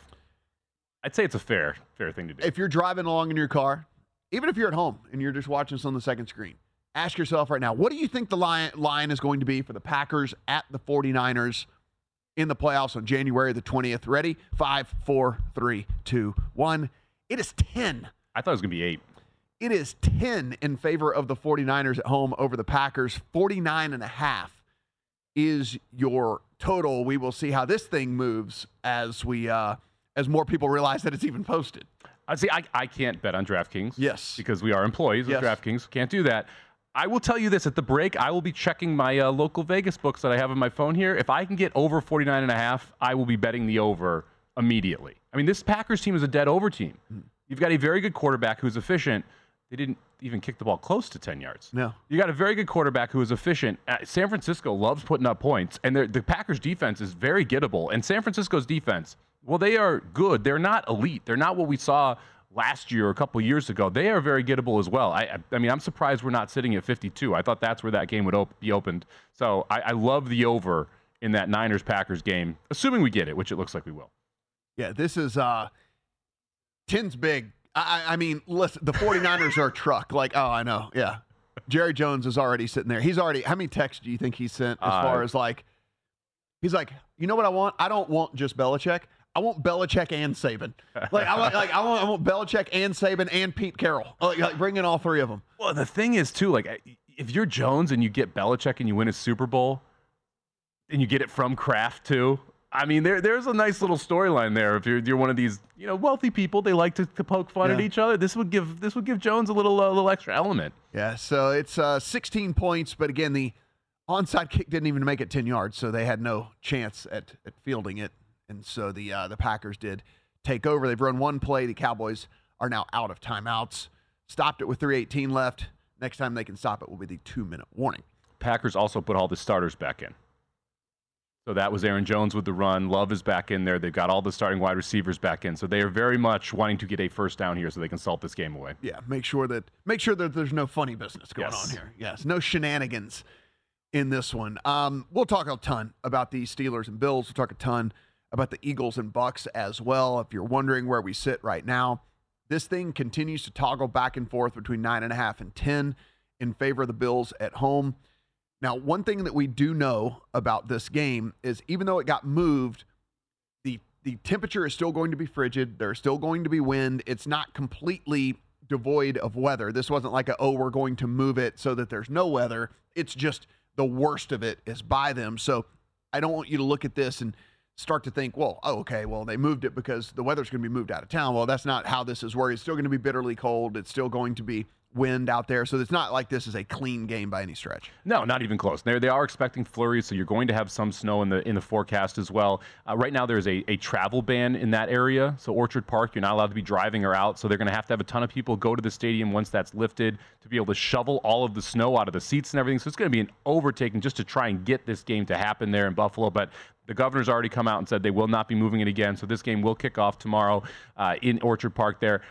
[SPEAKER 5] I'd say it's a fair fair thing to do.
[SPEAKER 4] if you're driving along in your car, even if you're at home and you're just watching this on the second screen, ask yourself right now, what do you think the line, line is going to be for the Packers at the 49ers in the playoffs on January the 20th? Ready? Five, four, three, two, one. It is 10.
[SPEAKER 5] I thought it was going to be eight.
[SPEAKER 4] It is 10 in favor of the 49ers at home over the Packers. 49 and a half is your total. We will see how this thing moves as we uh as more people realize that it's even posted.
[SPEAKER 5] I see. I, I can't bet on DraftKings.
[SPEAKER 4] Yes.
[SPEAKER 5] because we are employees
[SPEAKER 4] Yes.
[SPEAKER 5] of DraftKings. Can't do that. I will tell you this at the break. I will be checking my uh, local Vegas books that I have on my phone here. If I can get over 49 and a half, I will be betting the over immediately. I mean, this Packers team is a dead over team.
[SPEAKER 4] Hmm.
[SPEAKER 5] You've got a very good quarterback who's efficient. They didn't even kick the ball close to 10 yards.
[SPEAKER 4] No.
[SPEAKER 5] You got a very good quarterback who is efficient. Uh, San Francisco loves putting up points, and the Packers' defense is very gettable. And San Francisco's defense, well, they are good. They're not elite. They're not what we saw last year or a couple years ago, they are very gettable as well. I, I mean, I'm surprised we're not sitting at 52. I thought that's where that game would op- be opened. So I, I love the over in that Niners Packers game, assuming we get it, which it looks like we will.
[SPEAKER 4] Yeah, this is uh 10's big. I, I mean, listen, the 49ers are a truck. Like, oh, I know. Yeah. Jerry Jones is already sitting there. He's already, how many texts do you think he sent as
[SPEAKER 5] Uh,
[SPEAKER 4] far as like, he's like, you know what I want? I don't want just Belichick. I want Belichick and Saban. Like, I want, like, I want, I want Belichick and Saban and Pete Carroll. Like, like bring in all three of them.
[SPEAKER 5] Well, the thing is, too, like if you're Jones and you get Belichick and you win a Super Bowl, and you get it from Kraft too. I mean, there there's a nice little storyline there. If you're you're one of these you know wealthy people, they like to, to poke fun at each other. This would give this would give Jones a little uh, little extra element.
[SPEAKER 4] Yeah, so it's uh, 16 points, but again, the onside kick didn't even make it 10 yards, so they had no chance at, at fielding it, and so the uh, the Packers did take over. They've run one play. The Cowboys are now out of timeouts. Stopped it with 3:18 left. Next time they can stop it will be the two minute warning.
[SPEAKER 5] Packers also put all the starters back in. So that was Aaron Jones with the run. Love is back in there. They've got all the starting wide receivers back in. So they are very much wanting to get a first down here so they can salt this game away.
[SPEAKER 4] Yeah, make sure that make sure that there's no funny business going
[SPEAKER 5] Yes.
[SPEAKER 4] on here. Yes, no shenanigans in this one. Um, we'll talk a ton about the Steelers and Bills. We'll talk a ton about the Eagles and Bucks as well. If you're wondering where we sit right now, this thing continues to toggle back and forth between nine and a half and ten in favor of the Bills at home. Now, one thing that we do know about this game is even though it got moved, the the temperature is still going to be frigid. There's still going to be wind. It's not completely devoid of weather. This wasn't like a oh we're going to move it so that there's no weather. It's just the worst of it is by them. So I don't want you to look at this and start to think, well, oh, okay, well they moved it because the weather's going to be moved out of town. Well, that's not how this is worried. It's still going to be bitterly cold. It's still going to be wind out there. So it's not like this is a clean game by any stretch.
[SPEAKER 5] No, not even close. They they are expecting flurries, so you're going to have some snow in the in the forecast as well. Uh, right now, there's a, a travel ban in that area. So Orchard Park, you're not allowed to be driving or out. So they're going to have to have a ton of people go to the stadium once that's lifted to be able to shovel all of the snow out of the seats and everything. So it's going to be an overtaking just to try and get this game to happen there in Buffalo. But the governor's already come out and said they will not be moving it again. So this game will kick off tomorrow uh, in Orchard Park there.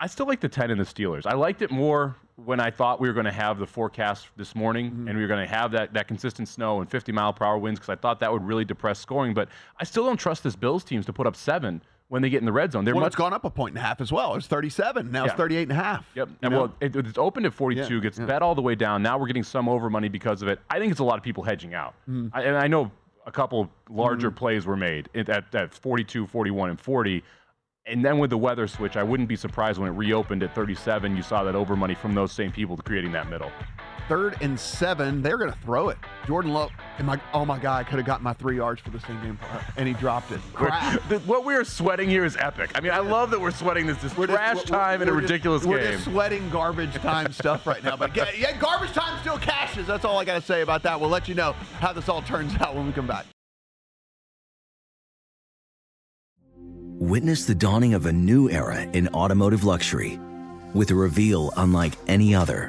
[SPEAKER 5] I still like the 10 in the Steelers. I liked it more when I thought we were going to have the forecast this morning and we were going to have that, that consistent snow and 50 mile per hour winds because I thought that would really depress scoring. But I still don't trust this Bills teams to put up seven when they get in the red zone. They're
[SPEAKER 4] well,
[SPEAKER 5] much
[SPEAKER 4] it's gone up a point and a half as well. It's 37. Now it's
[SPEAKER 5] Yeah.
[SPEAKER 4] 38 and a half.
[SPEAKER 5] Yep. And
[SPEAKER 4] know?
[SPEAKER 5] well, it, it's opened at 42,
[SPEAKER 4] Yeah,
[SPEAKER 5] gets
[SPEAKER 4] yeah.
[SPEAKER 5] bet all the way down. Now we're getting some over money because of it. I think it's a lot of people hedging out.
[SPEAKER 4] Mm-hmm.
[SPEAKER 5] I, and I know a couple larger mm-hmm. plays were made at, at, at 42, 41, and 40. And then with the weather switch, I wouldn't be surprised when it reopened at 37. You saw that over money from those same people creating that middle.
[SPEAKER 4] Third and seven. They're going to throw it. Jordan Love. And my, oh my God, I could have got my three yards for the same game, uh, and he dropped it. Crap.
[SPEAKER 5] The- what we are sweating here is epic. I mean, I love that we're sweating this, this
[SPEAKER 4] We're
[SPEAKER 5] trash
[SPEAKER 4] we're-
[SPEAKER 5] time in a
[SPEAKER 4] we're just-
[SPEAKER 5] ridiculous
[SPEAKER 4] We're
[SPEAKER 5] game.
[SPEAKER 4] just sweating garbage time stuff right now. But yeah, yeah, garbage time still cashes. That's all I got to say about that. We'll let you know how this all turns out when we come back.
[SPEAKER 1] Witness the dawning of a new era in automotive luxury with a reveal unlike any other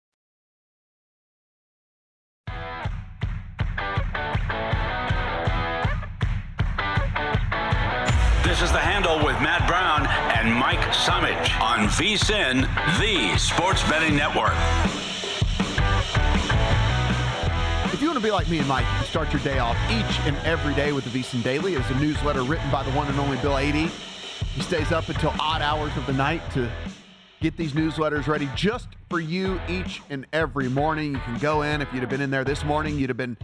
[SPEAKER 3] Is The Handle with Matt Brown and Mike Somich on VSIN, the Sports Betting Network.
[SPEAKER 4] If you want to be like me and Mike, start your day off each and every day with the VSIN Daily. It's a newsletter written by the one and only Bill Adee. He stays up until odd hours of the night to get these newsletters ready just for you each and every morning. You can go in. If you'd have been in there this morning, you'd have been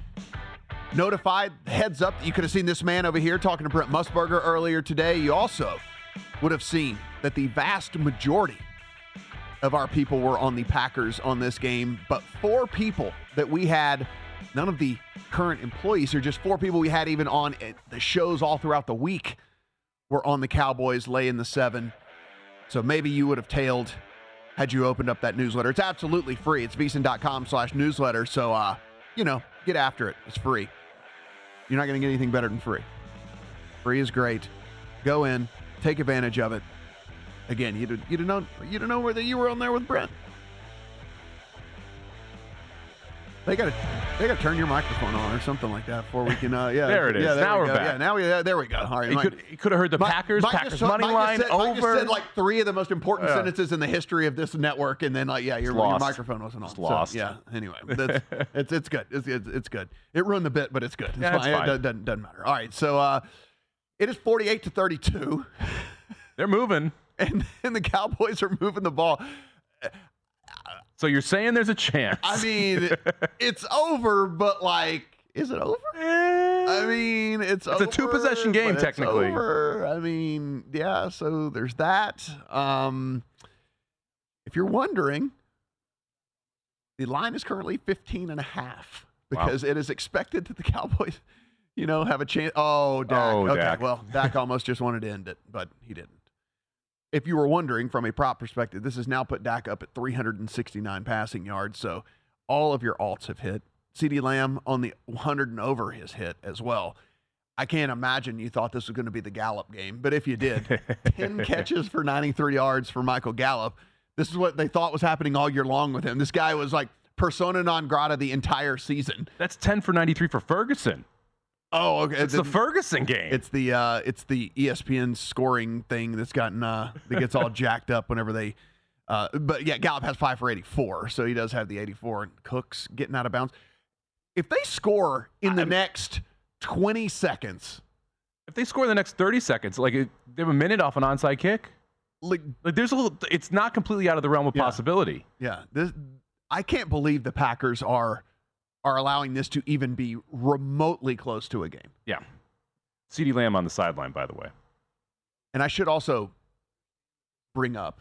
[SPEAKER 4] notified, heads up, you could have seen this man over here talking to Brent Musburger earlier today. You also would have seen that the vast majority of our people were on the Packers on this game, but four people that we had, none of the current employees here, just four people we had even on the shows all throughout the week were on the Cowboys laying the seven. So maybe you would have tailed had you opened up that newsletter. It's absolutely free. It's vsin.com slash newsletter. So, uh, you know, get after it. It's free. You're not going to get anything better than free. Free is great. Go in, take advantage of it. Again, you did, you didn't know you didn't know whether you were on there with Brent. They got to they got to turn your microphone on or something like that before we can. Uh, yeah,
[SPEAKER 5] there it is.
[SPEAKER 4] Yeah, there
[SPEAKER 5] now
[SPEAKER 4] we
[SPEAKER 5] we're
[SPEAKER 4] go.
[SPEAKER 5] back.
[SPEAKER 4] Yeah, now we uh, there we go. All right,
[SPEAKER 5] you could, you could have heard the
[SPEAKER 4] Mike-
[SPEAKER 5] Packers,
[SPEAKER 4] Mike
[SPEAKER 5] Packers
[SPEAKER 4] just
[SPEAKER 5] money
[SPEAKER 4] Mike
[SPEAKER 5] line
[SPEAKER 4] said, Mike just said like three of the most important
[SPEAKER 5] Yeah.
[SPEAKER 4] sentences in the history of this network, and then like yeah, your, your microphone wasn't on.
[SPEAKER 5] It's
[SPEAKER 4] So,
[SPEAKER 5] lost.
[SPEAKER 4] yeah. Anyway, that's, it's it's good. It's, it's it's good. It ruined the bit, but it's good. It's
[SPEAKER 5] Yeah, it's
[SPEAKER 4] fine. It doesn't, doesn't, doesn't matter. All right, so uh, it is forty-eight to thirty-two,
[SPEAKER 5] They're moving.
[SPEAKER 4] and and the Cowboys are moving the ball.
[SPEAKER 5] So you're saying there's a chance?
[SPEAKER 4] I mean, it's over, but like, is it over? I mean, it's
[SPEAKER 5] It's a two-possession game,
[SPEAKER 4] but it's
[SPEAKER 5] technically.
[SPEAKER 4] over. I mean, yeah. So there's that. Um, if you're wondering, the line is currently 15 and a half
[SPEAKER 5] Wow.
[SPEAKER 4] because it is expected that the Cowboys, you know, have a chance. Oh, Dak.
[SPEAKER 5] Oh,
[SPEAKER 4] okay,
[SPEAKER 5] Dak.
[SPEAKER 4] well, Dak almost just wanted to end it, but he didn't. If you were wondering from a prop perspective, this has now put Dak up at 369 passing yards. So all of your alts have hit. CeeDee Lamb on the 100 and over has hit as well. I can't imagine you thought this was going to be the Gallup game, but if you did, 10 catches for 93 yards for Michael Gallup. This is what they thought was happening all year long with him. This guy was like persona non grata the entire season.
[SPEAKER 5] That's 10 for 93 for Ferguson.
[SPEAKER 4] Oh, okay.
[SPEAKER 5] It's the Ferguson game.
[SPEAKER 4] It's the uh, it's the ESPN scoring thing that's gotten uh, that gets all jacked up whenever they. Uh, but yeah, Gallup has five for eighty-four, so he does have the eighty-four. And Cooks getting out of bounds. If they score in the
[SPEAKER 5] I'm-
[SPEAKER 4] next twenty seconds,
[SPEAKER 5] if they score in the next 30 seconds, like they have a minute off an onside kick,
[SPEAKER 4] like
[SPEAKER 5] like there's a little. It's not completely out of the realm of
[SPEAKER 4] Yeah.
[SPEAKER 5] possibility.
[SPEAKER 4] yeah, this I can't believe the Packers are are allowing this to even be remotely close to a game.
[SPEAKER 5] Yeah. CeeDee Lamb on the sideline, by the way.
[SPEAKER 4] And I should also bring up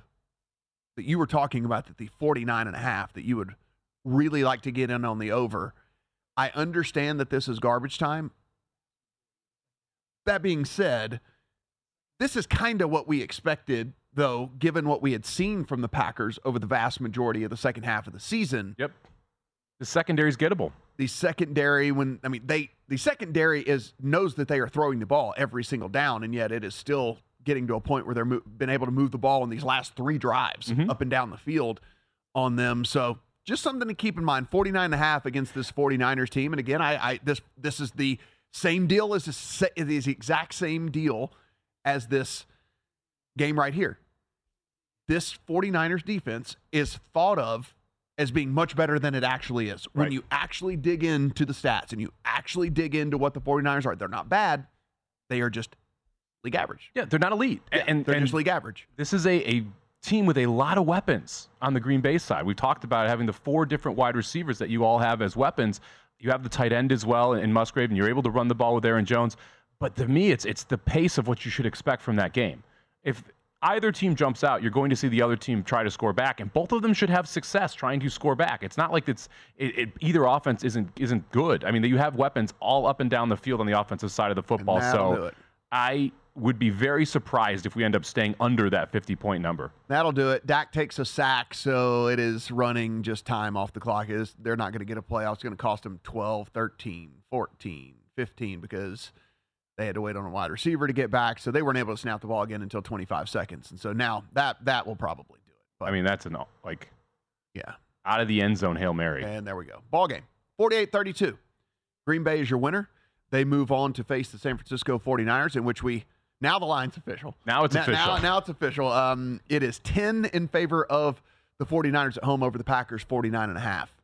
[SPEAKER 4] that you were talking about that the 49 and a half that you would really like to get in on the over. I understand that this is garbage time. That being said, this is kind of what we expected, though, given what we had seen from the Packers over the vast majority of the second half of the season.
[SPEAKER 5] Yep. The secondary is gettable.
[SPEAKER 4] The secondary, when I mean they, the secondary is knows that they are throwing the ball every single down, and yet it is still getting to a point where they're mo- been able to move the ball in these last three drives
[SPEAKER 5] Mhm.
[SPEAKER 4] up and down the field on them. So just something to keep in mind. 49 and a half against this 49ers team. And again, I, I this this is the same deal as this, it is the exact same deal as this game right here. This 49ers defense is thought of as being much better than it actually is. When
[SPEAKER 5] Right.
[SPEAKER 4] you actually dig into the stats and you actually dig into what the 49ers are, they're not bad. They are just league average.
[SPEAKER 5] Yeah, they're not elite.
[SPEAKER 4] Yeah,
[SPEAKER 5] and
[SPEAKER 4] they're
[SPEAKER 5] and
[SPEAKER 4] just league average.
[SPEAKER 5] this is a, a team with a lot of weapons on the Green Bay side. We've talked about having the four different wide receivers that you all have as weapons. You have the tight end as well in Musgrave, and you're able to run the ball with Aaron Jones. But to me, it's it's the pace of what you should expect from that game. If either team jumps out, you're going to see the other team try to score back, and both of them should have success trying to score back. It's not like it's it, it, either offense isn't isn't good. I mean, you have weapons all up and down the field on the offensive side of the football. So. I would be very surprised if we end up staying under that 50 point number.
[SPEAKER 4] That'll do it. Dak takes a sack, so it is running just time off the clock. Is they're not going to get a playoff. It's going to cost them 12, 13, 14, 15 because they had to wait on a wide receiver to get back, so they weren't able to snap the ball again until 25 seconds. And so now that that will probably do it. But
[SPEAKER 5] I mean, that's an like
[SPEAKER 4] yeah.
[SPEAKER 5] out of the end zone hail mary.
[SPEAKER 4] And there we go. Ball game. 48-32. Green Bay is your winner. They move on to face the San Francisco 49ers in which we now the line's official.
[SPEAKER 5] Now it's
[SPEAKER 4] Now-
[SPEAKER 5] official.
[SPEAKER 4] Now, now it's official. Um, it is 10 in favor of the 49ers at home over the Packers 49 and a half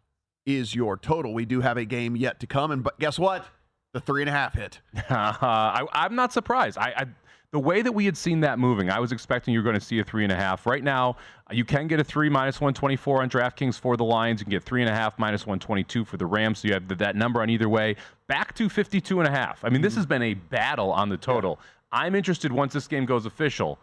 [SPEAKER 4] is your total. We do have a game yet to come and but guess what? The three and a half hit.
[SPEAKER 5] I, I'm not surprised. I, I the way that we had seen that moving, I was expecting you were going to see a three and a half. Right now, you can get a three minus 124 on DraftKings for the Lions. You can get three and a half minus 122 for the Rams. So you have that number on either way. Back to 52 and a half. I mean, this mm-hmm. has been a battle on the total. I'm interested once this game goes official.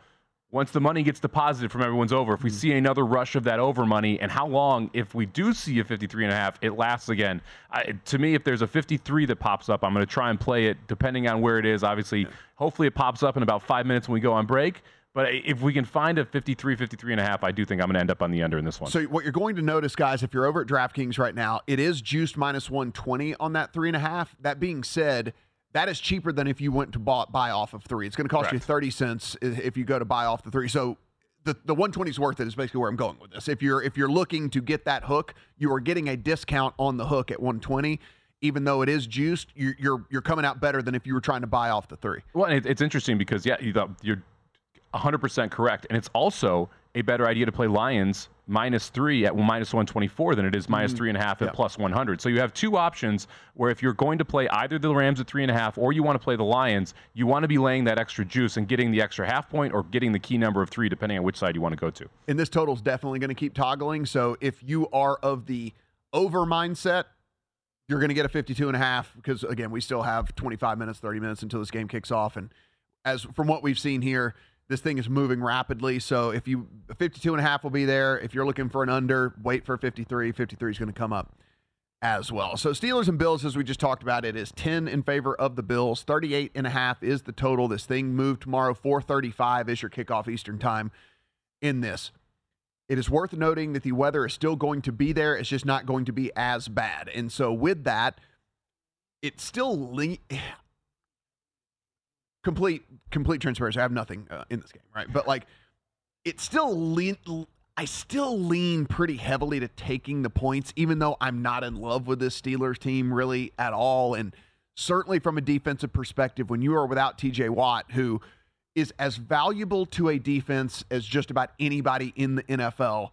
[SPEAKER 5] Once the money gets deposited from everyone's over, if we hmm. see another rush of that over money, and how long, if we do see a 53 and a half, it lasts again. I, to me, if there's a 53 that pops up, I'm going to try and play it depending on where it is. Obviously, hopefully it pops up in about five minutes when we go on break. But if we can find a 53, 53 and a half, I do think I'm going to end up on the under in this one.
[SPEAKER 4] So what you're going to notice, guys, if you're over at DraftKings right now, it is juiced minus 120 on that three and a half. That being said, that is cheaper than if you went to buy, buy off of three. It's going to cost you 30 cents if you go to buy off the three. So the, the 120 is worth it is basically where I'm going with this. If you're if you're looking to get that hook, you are getting a discount on the hook at 120. Even though it is juiced, you're you're, you're coming out better than if you were trying to buy off the three.
[SPEAKER 5] Well, it's interesting because yeah, you thought you're 100% correct, and it's also a better idea to play Lions minus three at minus 124 than it is minus mm. three and a half at
[SPEAKER 4] Yeah.
[SPEAKER 5] plus 100. So you have two options where if you're going to play either the Rams at three and a half or you want to play the Lions, you want to be laying that extra juice and getting the extra half point or getting the key number of three, depending on which side you want to go to.
[SPEAKER 4] and this total is definitely going to keep toggling. So if you are of the over mindset, you're going to get a 52 and a half because again, we still have 25 minutes, 30 minutes until this game kicks off. And as from what we've seen here, this thing is moving rapidly. So if you 52 and a half will be there. If you're looking for an under, wait for 53. 53 is going to come up as well. So Steelers and Bills, as we just talked about, it is 10 in favor of the Bills. 38 and a half is the total. This thing moved tomorrow. 435 is your kickoff Eastern time in this. It is worth noting that the weather is still going to be there. It's just not going to be as bad. And so with that, it's still le- complete complete transparency. I have nothing uh, in this game, right? But like, it's still lean. I still lean pretty heavily to taking the points, even though I'm not in love with this Steelers team really at all. And certainly from a defensive perspective, when you are without TJ Watt, who is as valuable to a defense as just about anybody in the NFL,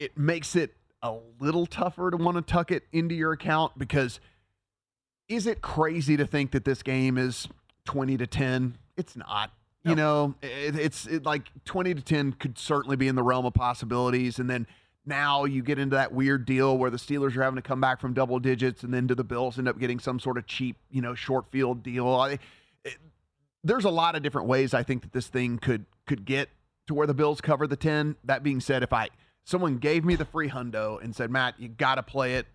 [SPEAKER 4] it makes it a little tougher to want to tuck it into your account because is it crazy to think that this game is 20 to 10? It's not. You know, it, it's it, like 20 to 10 could certainly be in the realm of possibilities. And then now you get into that weird deal where the Steelers are having to come back from double digits, and then do the Bills end up getting some sort of cheap, you know, short field deal? I, it, there's a lot of different ways I think that this thing could could get to where the Bills cover the 10. That being said, if I someone gave me the free hundo and said, Matt, you got to play it,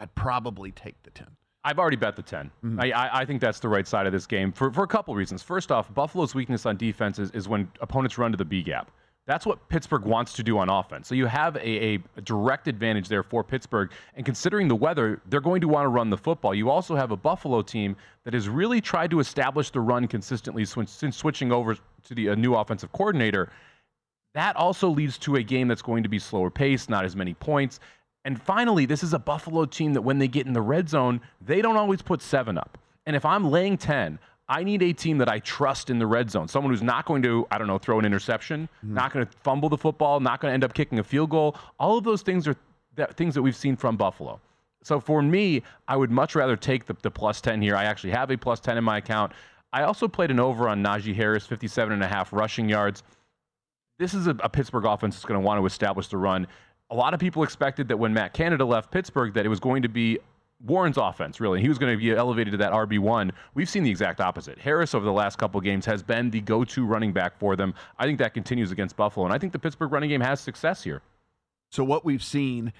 [SPEAKER 4] I'd probably take the 10.
[SPEAKER 5] I've already bet the 10.
[SPEAKER 4] Mm-hmm.
[SPEAKER 5] I, I, I think that's the right side of this game for, for a couple reasons. First off, Buffalo's weakness on defense is, is when opponents run to the B gap. That's what Pittsburgh wants to do on offense. So you have a, a direct advantage there for Pittsburgh. And considering the weather, they're going to want to run the football. You also have a Buffalo team that has really tried to establish the run consistently since, since switching over to the a new offensive coordinator. That also leads to a game that's going to be slower paced, not as many points. And finally, this is a Buffalo team that when they get in the red zone, they don't always put seven up. And if I'm laying 10, I need a team that I trust in the red zone. Someone who's not going to, I don't know, throw an interception, mm-hmm. not going to fumble the football, not going to end up kicking a field goal. All of those things are that, things that we've seen from Buffalo. So for me, I would much rather take the, the plus 10 here. I actually have a plus 10 in my account. I also played an over on Najee Harris, 57 and a half rushing yards. This is a, a Pittsburgh offense that's going to want to establish the run. A lot of people expected that when Matt Canada left Pittsburgh, that it was going to be Warren's offense, really. He was going to be elevated to that RB1. We've seen the exact opposite. Harris, over the last couple games, has been the go to running back for them. I think that continues against Buffalo, and I think the Pittsburgh running game has success here.
[SPEAKER 4] So, what we've seen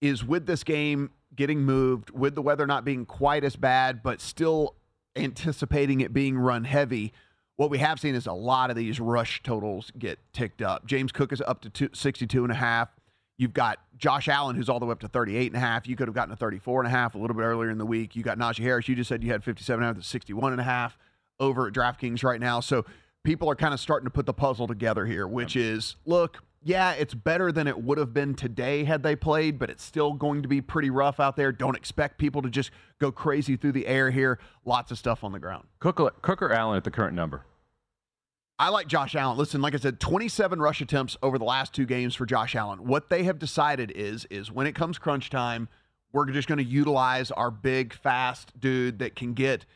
[SPEAKER 4] is with this game getting moved, with the weather not being quite as bad, but still anticipating it being run heavy, what we have seen is a lot of these rush totals get ticked up. James Cook is up to two, 62 and a half. You've got Josh Allen, who's all the way up to 38 and a half. You could have gotten a 34 and a half a little bit earlier in the week. You got Najee Harris. You just said you had 57 and a half to 61 and a half over at DraftKings right now. So people are kind of starting to put the puzzle together here, which is look, yeah, it's better than it would have been today had they played, but it's still going to be pretty rough out there. Don't expect people to just go crazy through the air here. Lots of stuff on the ground.
[SPEAKER 5] Cook, Cook or Allen at the current number?
[SPEAKER 4] I like Josh Allen. Listen, like I said, 27 rush attempts over the last two games for Josh Allen. What they have decided is is when it comes crunch time, we're just going to utilize our big, fast dude that can get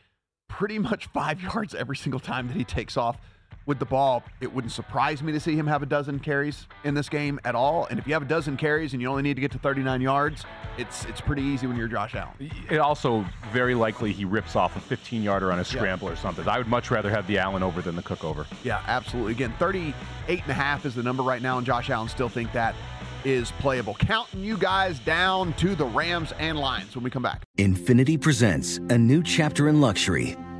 [SPEAKER 4] pretty much five yards every single time that he takes off with the ball. It wouldn't surprise me to see him have a dozen carries in this game at all. And if you have a dozen carries and you only need to get to 39 yards, it's it's pretty easy when you're Josh Allen.
[SPEAKER 5] It also very likely he rips off a 15 yarder on a scramble yeah. or something. I would much rather have the Allen over than the Cook over.
[SPEAKER 4] Yeah, absolutely. Again, 38 and a half is the number right now, and Josh Allen still think that is playable. Counting you guys down to the Rams and Lions when we come back.
[SPEAKER 1] Infiniti presents a new chapter in luxury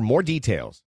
[SPEAKER 2] more details.